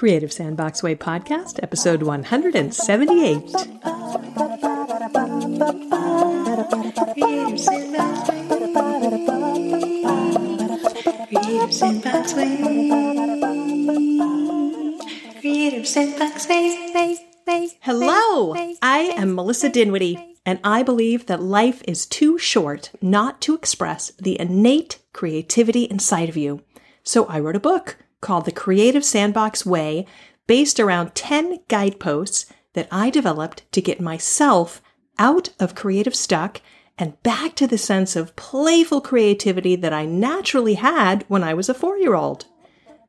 Creative Sandbox Way podcast, episode 178. Creative Sandbox Way. Creative Sandbox Way. Creative Sandbox Way. Hello, I am Melissa Dinwiddie, and I believe that life is too short not to express the innate creativity inside of you. So I wrote a book called The Creative Sandbox Way, based around 10 guideposts that I developed to get myself out of creative stuck and back to the sense of playful creativity that I naturally had when I was a four year old.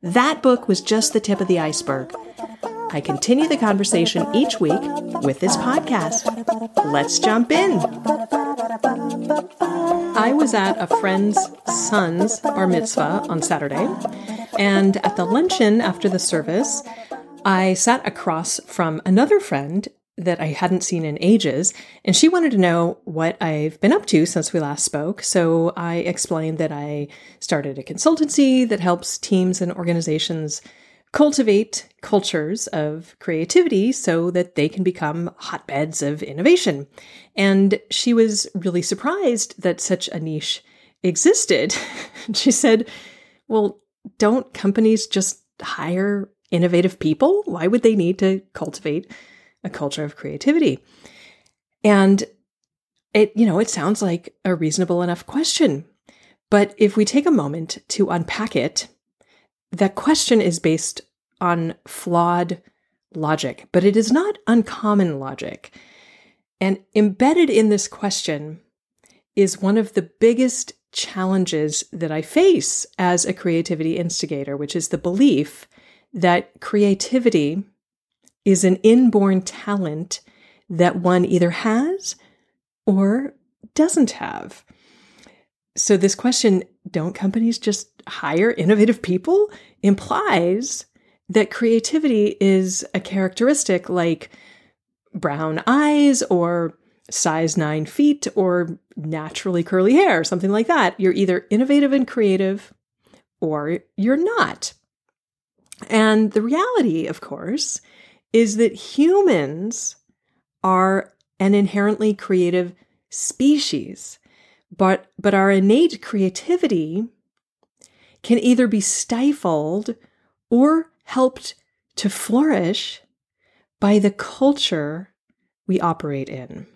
That book was just the tip of the iceberg. I continue the conversation each week with this podcast. Let's jump in. I was at a friend's son's bar mitzvah on Saturday, and at the luncheon after the service, I sat across from another friend that I hadn't seen in ages, and she wanted to know what I've been up to since we last spoke. So I explained that I started a consultancy that helps teams and organizations cultivate cultures of creativity so that they can become hotbeds of innovation. And she was really surprised that such a niche existed. she said, Well, don't companies just hire innovative people? Why would they need to cultivate a culture of creativity? And it, you know, it sounds like a reasonable enough question. But if we take a moment to unpack it, that question is based on flawed logic, but it is not uncommon logic. And embedded in this question is one of the biggest challenges that I face as a creativity instigator, which is the belief that creativity is an inborn talent that one either has or doesn't have. So, this question, don't companies just hire innovative people, implies that creativity is a characteristic like brown eyes or size nine feet or naturally curly hair, something like that. You're either innovative and creative or you're not. And the reality, of course, is that humans are an inherently creative species, but, but our innate creativity can either be stifled or helped to flourish by the culture we operate in.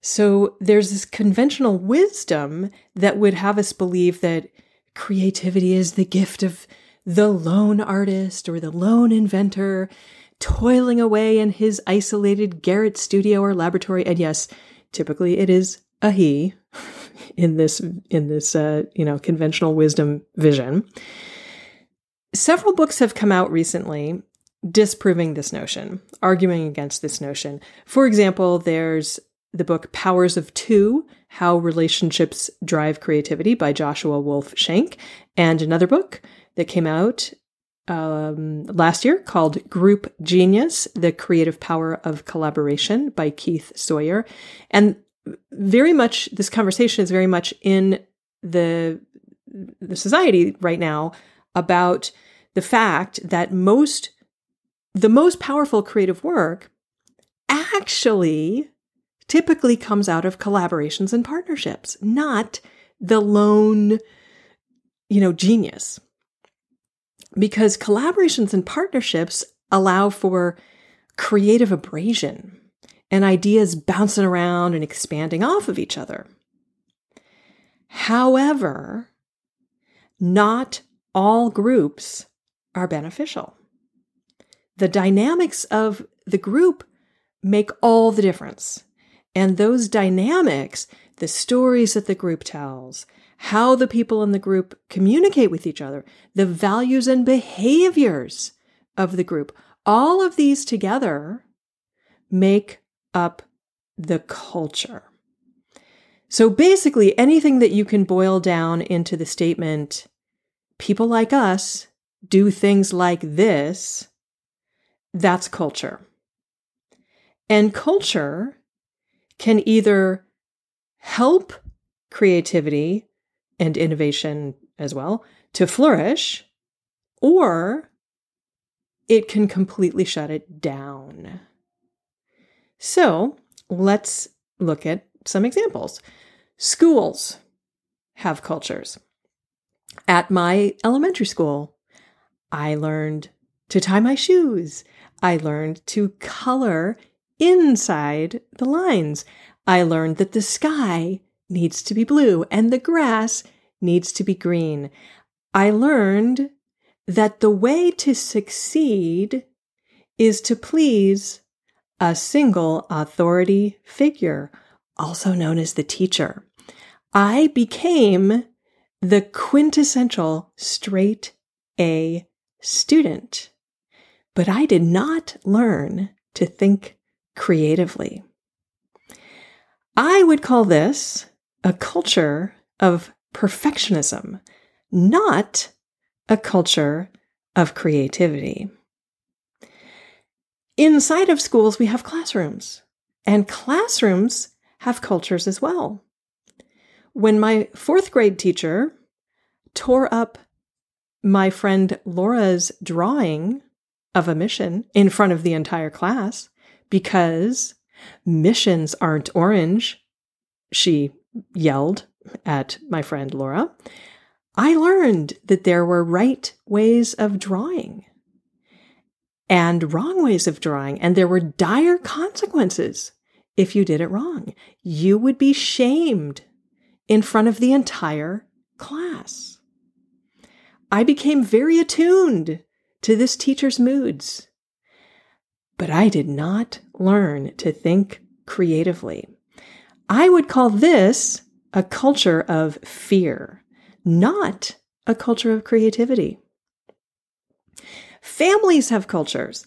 So there's this conventional wisdom that would have us believe that creativity is the gift of the lone artist or the lone inventor toiling away in his isolated garret studio or laboratory. And yes, typically it is a he in this in this uh, you know conventional wisdom vision. Several books have come out recently disproving this notion, arguing against this notion. For example, there's the book Powers of Two How Relationships Drive Creativity by Joshua Wolf Shenk, and another book that came out um, last year called Group Genius The Creative Power of Collaboration by Keith Sawyer. And very much, this conversation is very much in the, the society right now about the fact that most the most powerful creative work actually typically comes out of collaborations and partnerships, not the lone, you know, genius. Because collaborations and partnerships allow for creative abrasion and ideas bouncing around and expanding off of each other. However, not all groups are beneficial. The dynamics of the group make all the difference. And those dynamics, the stories that the group tells, how the people in the group communicate with each other, the values and behaviors of the group, all of these together make up the culture. So basically, anything that you can boil down into the statement, people like us do things like this, that's culture. And culture can either help creativity and innovation as well to flourish, or it can completely shut it down. So let's look at some examples. Schools have cultures. At my elementary school, I learned to tie my shoes. I learned to color inside the lines. I learned that the sky needs to be blue and the grass needs to be green. I learned that the way to succeed is to please a single authority figure, also known as the teacher. I became the quintessential straight A student, but I did not learn to think creatively. I would call this a culture of perfectionism, not a culture of creativity. Inside of schools, we have classrooms, and classrooms have cultures as well. When my fourth grade teacher tore up my friend Laura's drawing of a mission in front of the entire class because missions aren't orange, she yelled at my friend Laura. I learned that there were right ways of drawing and wrong ways of drawing, and there were dire consequences if you did it wrong. You would be shamed in front of the entire class. I became very attuned to this teacher's moods. But I did not learn to think creatively. I would call this a culture of fear, not a culture of creativity. Families have cultures.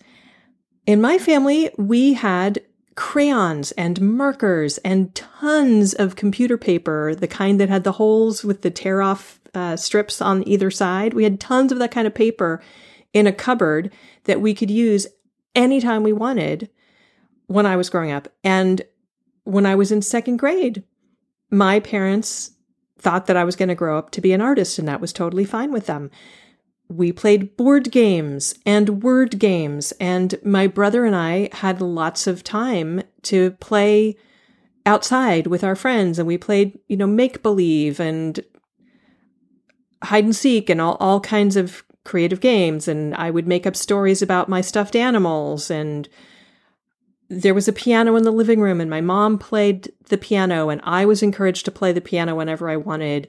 In my family, we had crayons and markers and tons of computer paper, the kind that had the holes with the tear off uh, strips on either side. We had tons of that kind of paper in a cupboard that we could use anytime we wanted when I was growing up. And when I was in second grade, my parents thought that I was going to grow up to be an artist, and that was totally fine with them. We played board games and word games, and my brother and I had lots of time to play outside with our friends, and we played, you know, make believe and hide and seek and all, all kinds of creative games. And I would make up stories about my stuffed animals. And there was a piano in the living room, and my mom played the piano, and I was encouraged to play the piano whenever I wanted.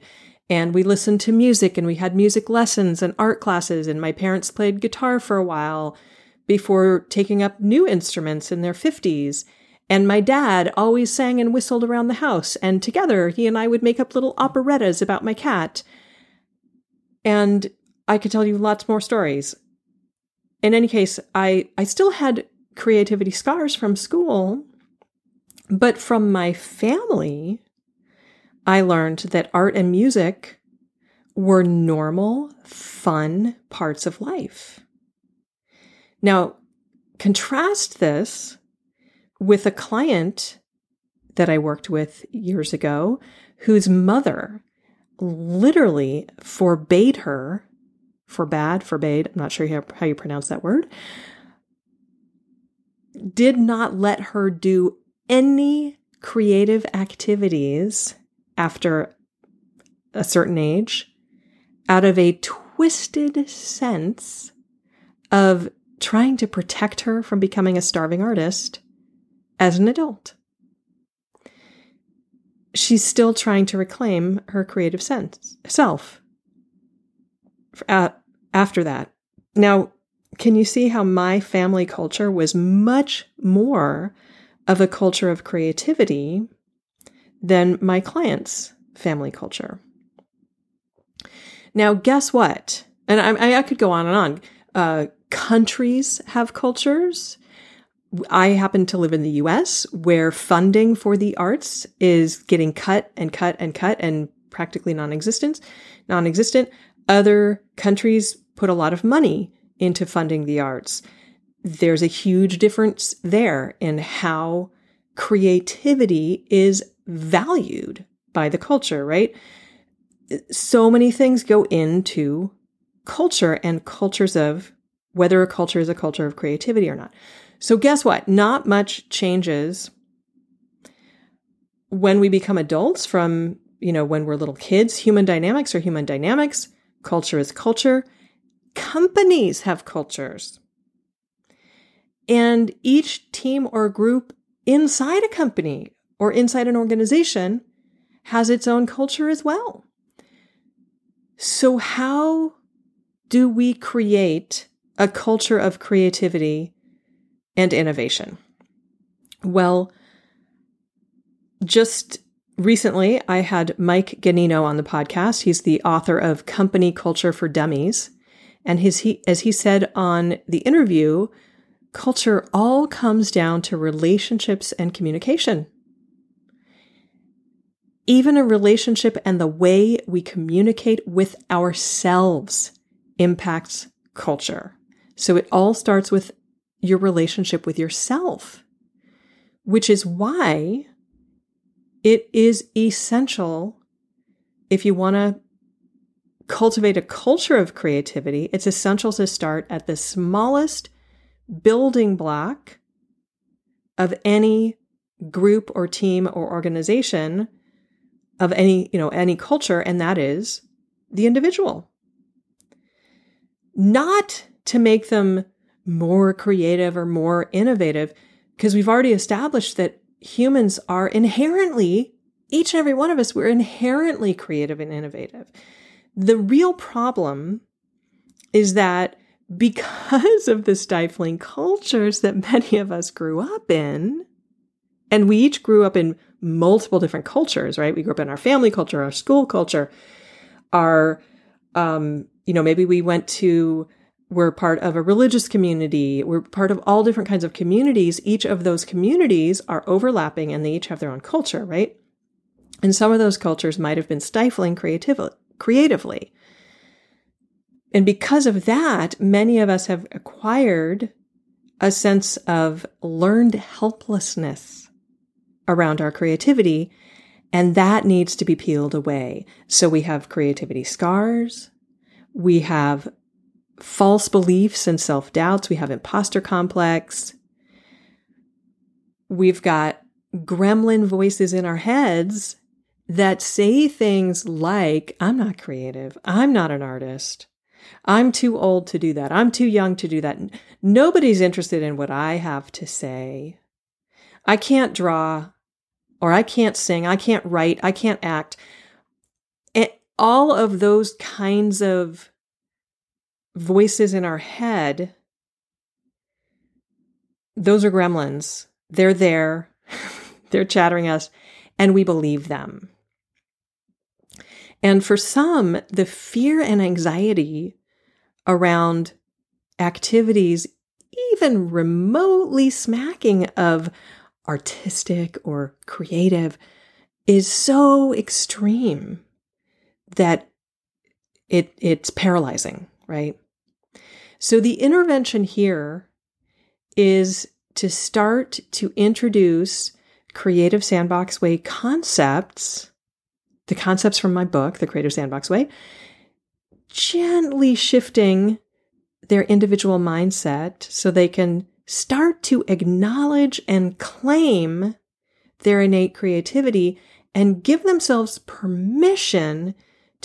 And we listened to music, and we had music lessons and art classes. And my parents played guitar for a while before taking up new instruments in their 50s. And my dad always sang and whistled around the house, and together he and I would make up little operettas about my cat. And I could tell you lots more stories. In any case, I, I still had creativity scars from school, but from my family, I learned that art and music were normal, fun parts of life. Now, contrast this with a client that I worked with years ago whose mother literally forbade her, forbade, forbade, I'm not sure how, you pronounce that word, did not let her do any creative activities after a certain age out of a twisted sense of trying to protect her from becoming a starving artist as an adult. She's still trying to reclaim her creative sense self after that. Now, can you see how my family culture was much more of a culture of creativity than my client's family culture? Now, guess what? And I, I could go on and on. Uh, countries have cultures. I happen to live in the US where funding for the arts is getting cut and cut and cut and practically non-existent, non-existent. Other countries put a lot of money into funding the arts. There's a huge difference there in how creativity is valued by the culture, right? So many things go into culture and cultures of whether a culture is a culture of creativity or not. So, guess what? Not much changes when we become adults from, you know, when we're little kids. Human dynamics are human dynamics, culture is culture. Companies have cultures. And each team or group inside a company or inside an organization has its own culture as well. So, how do we create a culture of creativity and innovation? Well, just recently, I had Mike Ganino on the podcast. He's the author of Company Culture for Dummies. And his, he, as he said on the interview, culture all comes down to relationships and communication. Even a relationship and the way we communicate with ourselves impacts culture. So it all starts with your relationship with yourself, which is why it is essential if you want to cultivate a culture of creativity, it's essential to start at the smallest building block of any group or team or organization of any, you know, any culture, and that is the individual. Not to make them more creative or more innovative, because we've already established that humans are inherently, each and every one of us, we're inherently creative and innovative. The real problem is that because of the stifling cultures that many of us grew up in, and we each grew up in multiple different cultures, right? We grew up in our family culture, our school culture, our, um, you know, maybe we went to, we're part of a religious community. We're part of all different kinds of communities. Each of those communities are overlapping and they each have their own culture, right? And some of those cultures might have been stifling creativ- creatively. And because of that, many of us have acquired a sense of learned helplessness around our creativity, and that needs to be peeled away. So we have creativity scars, we have false beliefs and self doubts, we have imposter complex, we've got gremlin voices in our heads that say things like, I'm not creative, I'm not an artist. I'm too old to do that. I'm too young to do that. Nobody's interested in what I have to say. I can't draw or I can't sing. I can't write. I can't act. And all of those kinds of voices in our head, those are gremlins. They're there. They're chattering us and we believe them. And for some, the fear and anxiety around activities, even remotely smacking of artistic or creative, is so extreme that it, it's paralyzing, right? So the intervention here is to start to introduce Creative Sandbox Way concepts the concepts from my book, The Creative Sandbox Way, gently shifting their individual mindset so they can start to acknowledge and claim their innate creativity and give themselves permission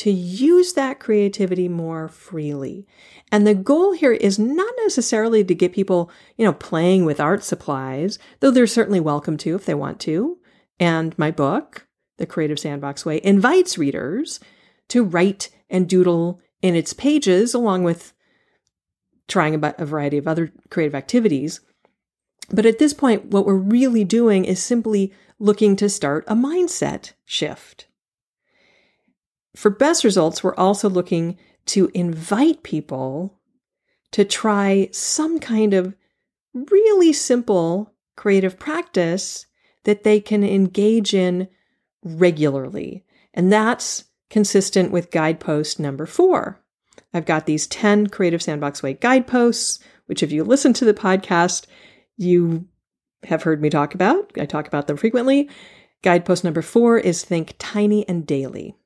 to use that creativity more freely. And the goal here is not necessarily to get people, you know, playing with art supplies, though they're certainly welcome to if they want to. And my book, the Creative Sandbox Way, invites readers to write and doodle in its pages, along with trying a, variety of other creative activities. But at this point, what we're really doing is simply looking to start a mindset shift. For best results, we're also looking to invite people to try some kind of really simple creative practice that they can engage in regularly. And that's consistent with guidepost number four. I've got these 10 Creative Sandbox Way guideposts, which, if you listen to the podcast, you have heard me talk about. I talk about them frequently. Guidepost number four is think tiny and daily.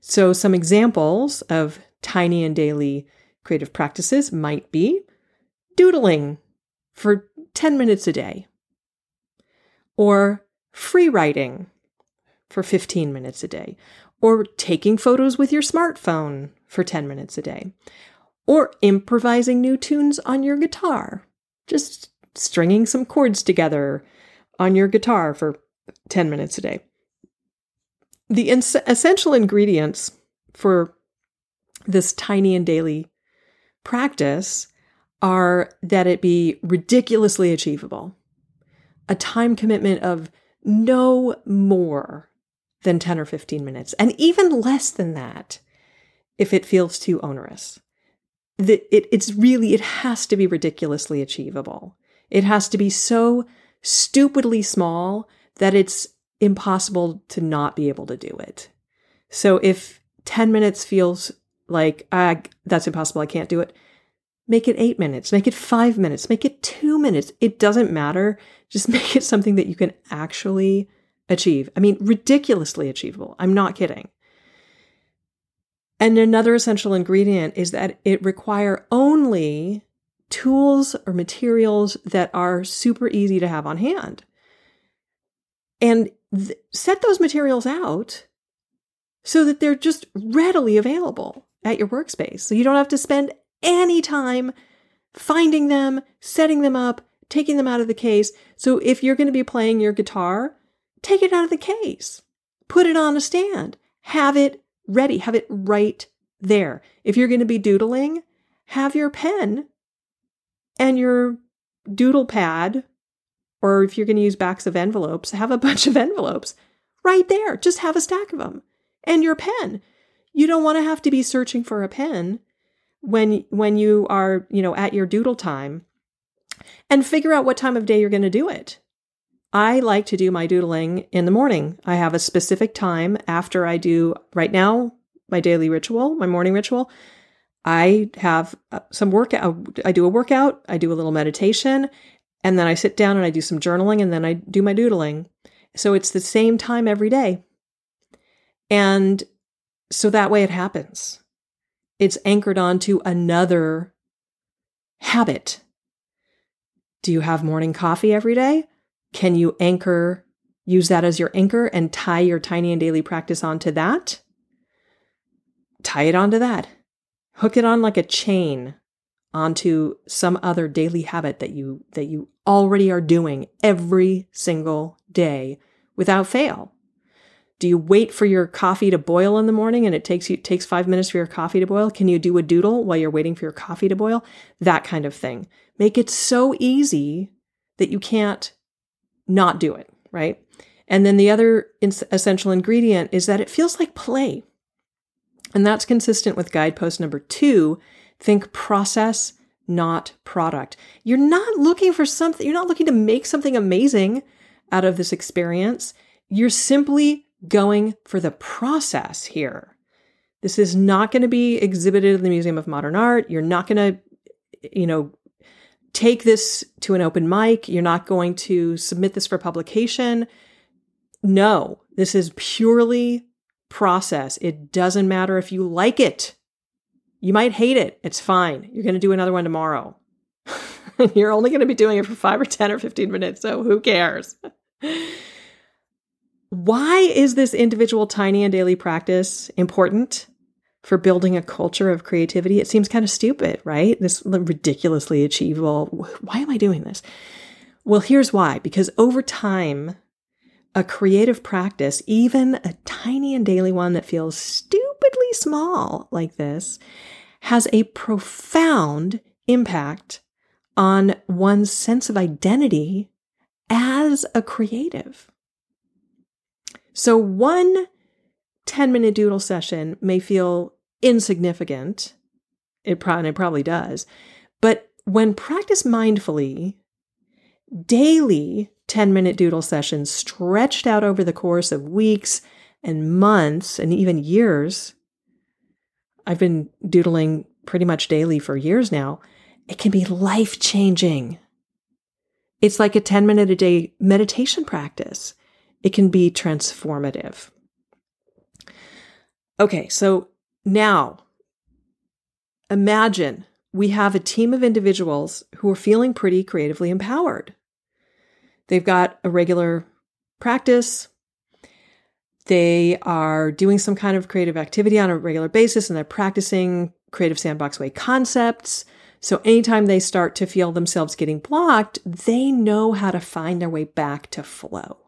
So, some examples of tiny and daily creative practices might be doodling for 10 minutes a day, or free writing for 15 minutes a day, or taking photos with your smartphone for 10 minutes a day, or improvising new tunes on your guitar, just stringing some chords together on your guitar for 10 minutes a day. The ins- essential ingredients for this tiny and daily practice are that it be ridiculously achievable, a time commitment of no more than 10 or 15 minutes, and even less than that if it feels too onerous. The, it, it's really, it has to be ridiculously achievable. It has to be so stupidly small that it's impossible to not be able to do it. So if 10 minutes feels like, ah, that's impossible, I can't do it, make it eight minutes, make it five minutes, make it two minutes. It doesn't matter. Just make it something that you can actually achieve. I mean, ridiculously achievable. I'm not kidding. And another essential ingredient is that it require only tools or materials that are super easy to have on hand. And th- set those materials out so that they're just readily available at your workspace. So you don't have to spend any time finding them, setting them up, taking them out of the case. So if you're going to be playing your guitar, take it out of the case, put it on a stand, have it ready, have it right there. If you're going to be doodling, have your pen and your doodle pad, or if you're going to use backs of envelopes, have a bunch of envelopes right there. Just have a stack of them and your pen. You don't want to have to be searching for a pen when when you are, you know, at your doodle time and figure out what time of day you're going to do it. I like to do my doodling in the morning. I have a specific time after I do right now my daily ritual, my morning ritual. I have uh, some workout. I do a workout, I do a little meditation, and then I sit down and I do some journaling and then I do my doodling. So it's the same time every day. And so that way it happens. It's anchored onto another habit. Do you have morning coffee every day? Can you anchor, use that as your anchor and tie your tiny and daily practice onto that? Tie it onto that. Hook it on like a chain onto some other daily habit that you that you already are doing every single day without fail. Do you wait for your coffee to boil in the morning and it takes you takes 5 minutes for your coffee to boil? Can you do a doodle while you're waiting for your coffee to boil? That kind of thing. Make it so easy that you can't not do it, right? And then the other essential ingredient is that it feels like play. And that's consistent with guidepost number 2, think process not product. You're not looking for something, you're not looking to make something amazing out of this experience. You're simply going for the process here. This is not going to be exhibited in the Museum of Modern Art. You're not going to, you know, take this to an open mic. You're not going to submit this for publication. No, this is purely process. It doesn't matter if you like it. You might hate it. It's fine. You're going to do another one tomorrow. You're only going to be doing it for five or 10 or 15 minutes. So who cares? Why is this individual tiny and daily practice important for building a culture of creativity? It seems kind of stupid, right? This ridiculously achievable. Why am I doing this? Well, here's why because over time, a creative practice, even a tiny and daily one that feels stupidly small like this, has a profound impact on one's sense of identity as a creative. So one 10 minute doodle session may feel insignificant. It, pro- it probably does. But when practiced mindfully, daily 10 minute doodle sessions stretched out over the course of weeks and months and even years, I've been doodling pretty much daily for years now. It can be life changing. It's like a 10 minute a day meditation practice it can be transformative. Okay, so now imagine we have a team of individuals who are feeling pretty creatively empowered. They've got a regular practice. They are doing some kind of creative activity on a regular basis and they're practicing creative sandbox way concepts. So anytime they start to feel themselves getting blocked, they know how to find their way back to flow.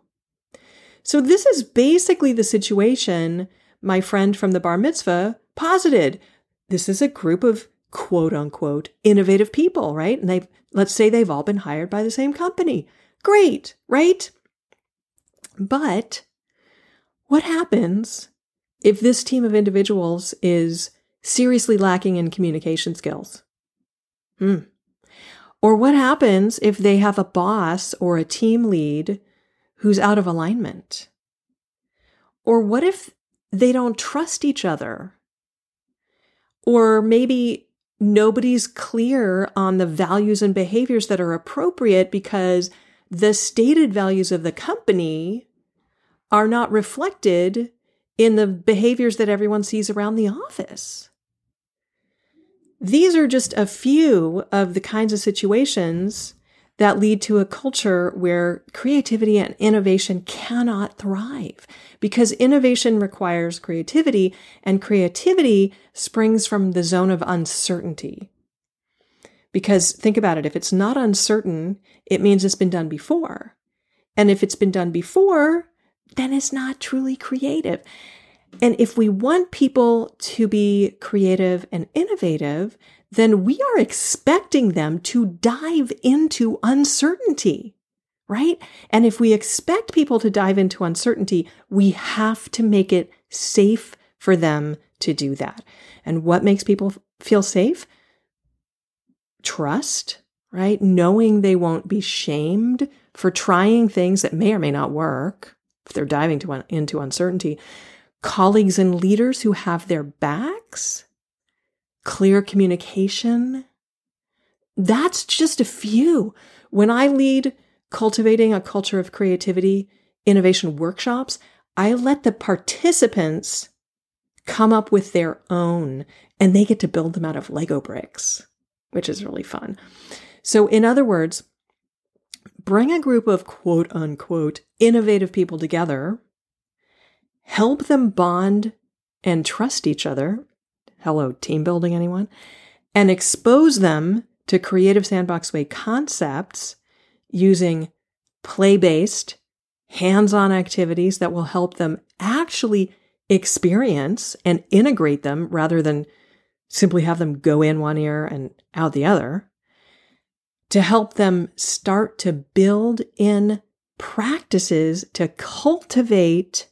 So this is basically the situation my friend from the bar mitzvah posited. This is a group of quote unquote innovative people, right? And they've, let's say they've all been hired by the same company. Great, right? But what happens if this team of individuals is seriously lacking in communication skills? Hmm. Or what happens if they have a boss or a team lead who's out of alignment? Or what if they don't trust each other? Or maybe nobody's clear on the values and behaviors that are appropriate because the stated values of the company are not reflected in the behaviors that everyone sees around the office. These are just a few of the kinds of situations that lead to a culture where creativity and innovation cannot thrive because innovation requires creativity and creativity springs from the zone of uncertainty. Because think about it, if it's not uncertain, it means it's been done before. And if it's been done before, then it's not truly creative. And if we want people to be creative and innovative, then we are expecting them to dive into uncertainty, right? And if we expect people to dive into uncertainty, we have to make it safe for them to do that. And what makes people feel safe? Trust, right? Knowing they won't be shamed for trying things that may or may not work if they're diving to, into uncertainty. Colleagues and leaders who have their backs clear communication. That's just a few. When I lead cultivating a culture of creativity innovation workshops, I let the participants come up with their own and they get to build them out of Lego bricks, which is really fun. So, in other words, bring a group of quote unquote innovative people together, help them bond and trust each other, hello, team building anyone, and expose them to Creative Sandbox Way concepts using play based, hands on activities that will help them actually experience and integrate them rather than simply have them go in one ear and out the other, to help them start to build in practices to cultivate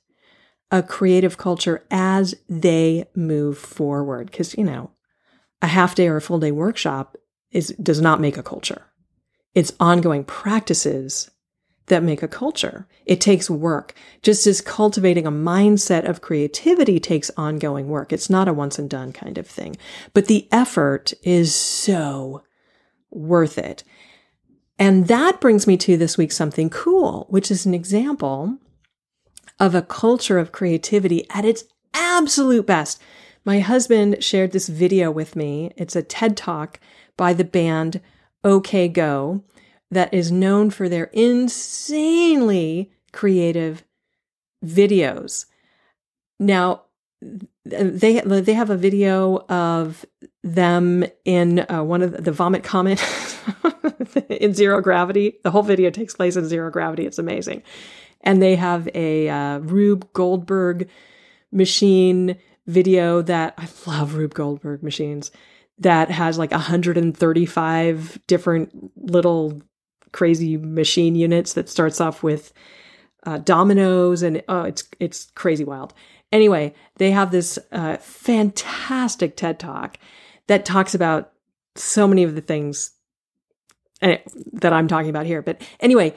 a creative culture as they move forward. Because, you know, a half day or a full day workshop is, does not make a culture. It's ongoing practices that make a culture. It takes work. Just as cultivating a mindset of creativity takes ongoing work. It's not a once and done kind of thing, but the effort is so worth it. And that brings me to this week something cool, which is an example of a culture of creativity at its absolute best. My husband shared this video with me. It's a TED talk by the band OK Go that is known for their insanely creative videos. Now, they they have a video of them in uh, one of the vomit comet in zero gravity. The whole video takes place in zero gravity. It's amazing and they have a uh, Rube Goldberg machine video that I love Rube Goldberg machines that has like 135 different little crazy machine units that starts off with uh, dominoes and oh it's it's crazy wild. Anyway, they have this uh, fantastic TED talk that talks about so many of the things eh, that I'm talking about here. But anyway,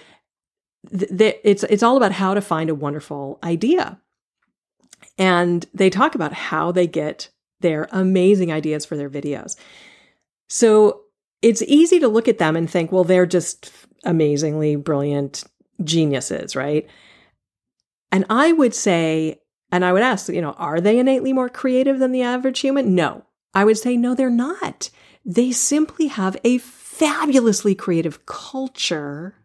th- it's it's all about how to find a wonderful idea. And they talk about how they get their amazing ideas for their videos. So it's easy to look at them and think, well, they're just amazingly brilliant geniuses, right? And I would say, and I would ask, you know, are they innately more creative than the average human? No, I would say, no, they're not. They simply have a fabulously creative culture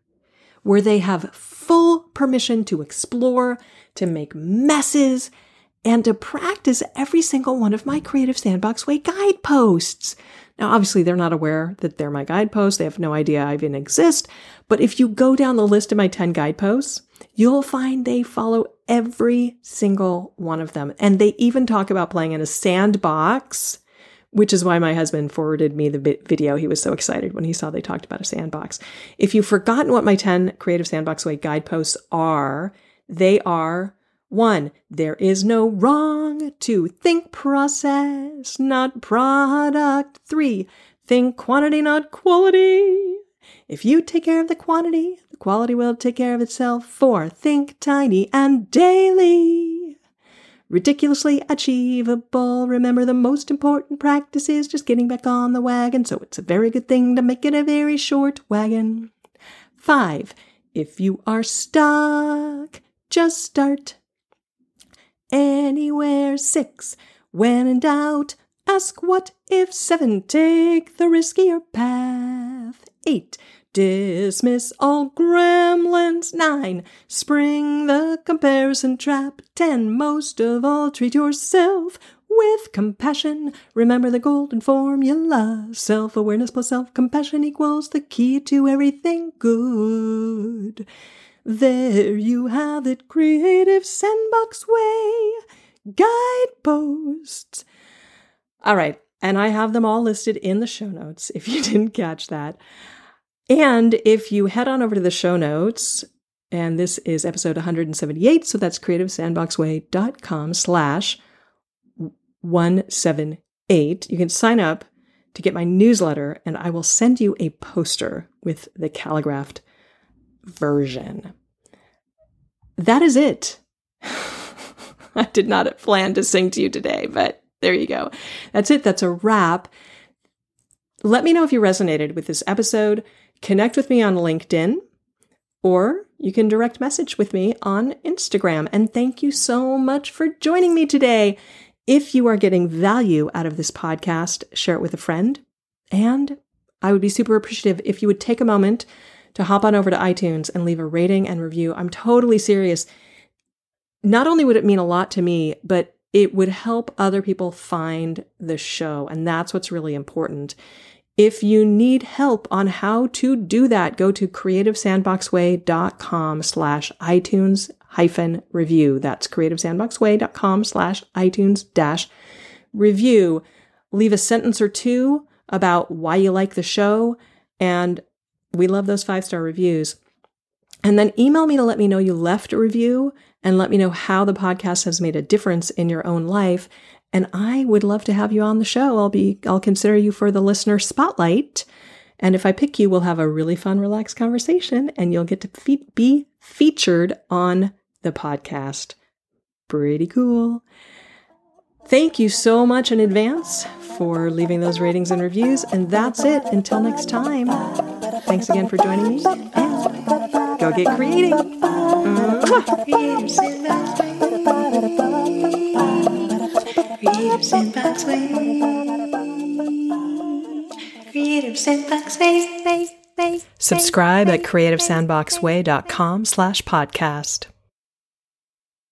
where they have full permission to explore, to make messes, and to practice every single one of my Creative Sandbox Way guideposts. Now, obviously, they're not aware that they're my guideposts. They have no idea I even exist. But if you go down the list of my 10 guideposts, you'll find they follow every single one of them. And they even talk about playing in a sandbox, which is why my husband forwarded me the video. He was so excited when he saw they talked about a sandbox. If you've forgotten what my 10 Creative Sandbox Way guideposts are, they are one, there is no wrong. Two, think process, not product. Three, think quantity, not quality. If you take care of the quantity, the quality will take care of itself. Four, think tiny and daily. Ridiculously achievable. Remember, the most important practice is just getting back on the wagon, so it's a very good thing to make it a very short wagon. Five, if you are stuck, just start anywhere. Six, when in doubt, ask what if. Seven, take the riskier path. Eight, dismiss all gremlins. Nine, spring the comparison trap. Ten, most of all, treat yourself with compassion. Remember the golden formula. Self awareness plus self compassion equals the key to everything good. There you have it, Creative Sandbox Way guideposts. All right, and I have them all listed in the show notes if you didn't catch that. And if you head on over to the show notes, and this is episode 178, so that's creativesandboxway.com slash 178. You can sign up to get my newsletter, and I will send you a poster with the calligraphed version. That is it. I did not plan to sing to you today, but there you go. That's it. That's a wrap. Let me know if you resonated with this episode. Connect with me on LinkedIn, or you can direct message with me on Instagram. And thank you so much for joining me today. If you are getting value out of this podcast, share it with a friend. And I would be super appreciative if you would take a moment to hop on over to iTunes and leave a rating and review. I'm totally serious. Not only would it mean a lot to me, but it would help other people find the show. And that's what's really important. If you need help on how to do that, go to creativesandboxway.com slash iTunes hyphen review. That's creativesandboxway.com slash iTunes dash review. Leave a sentence or two about why you like the show and we love those five star reviews. And then email me to let me know you left a review and let me know how the podcast has made a difference in your own life. And I would love to have you on the show. I'll be, I'll consider you for the listener spotlight. And if I pick you, we'll have a really fun, relaxed conversation and you'll get to fe- be featured on the podcast. Pretty cool. Thank you so much in advance for leaving those ratings and reviews. And that's it. Until next time. Thanks again for joining me. And go get creating. Mm-hmm. Creative Sandbox Way. Creative Sandbox Way. Subscribe at creativesandboxway.com slash podcast.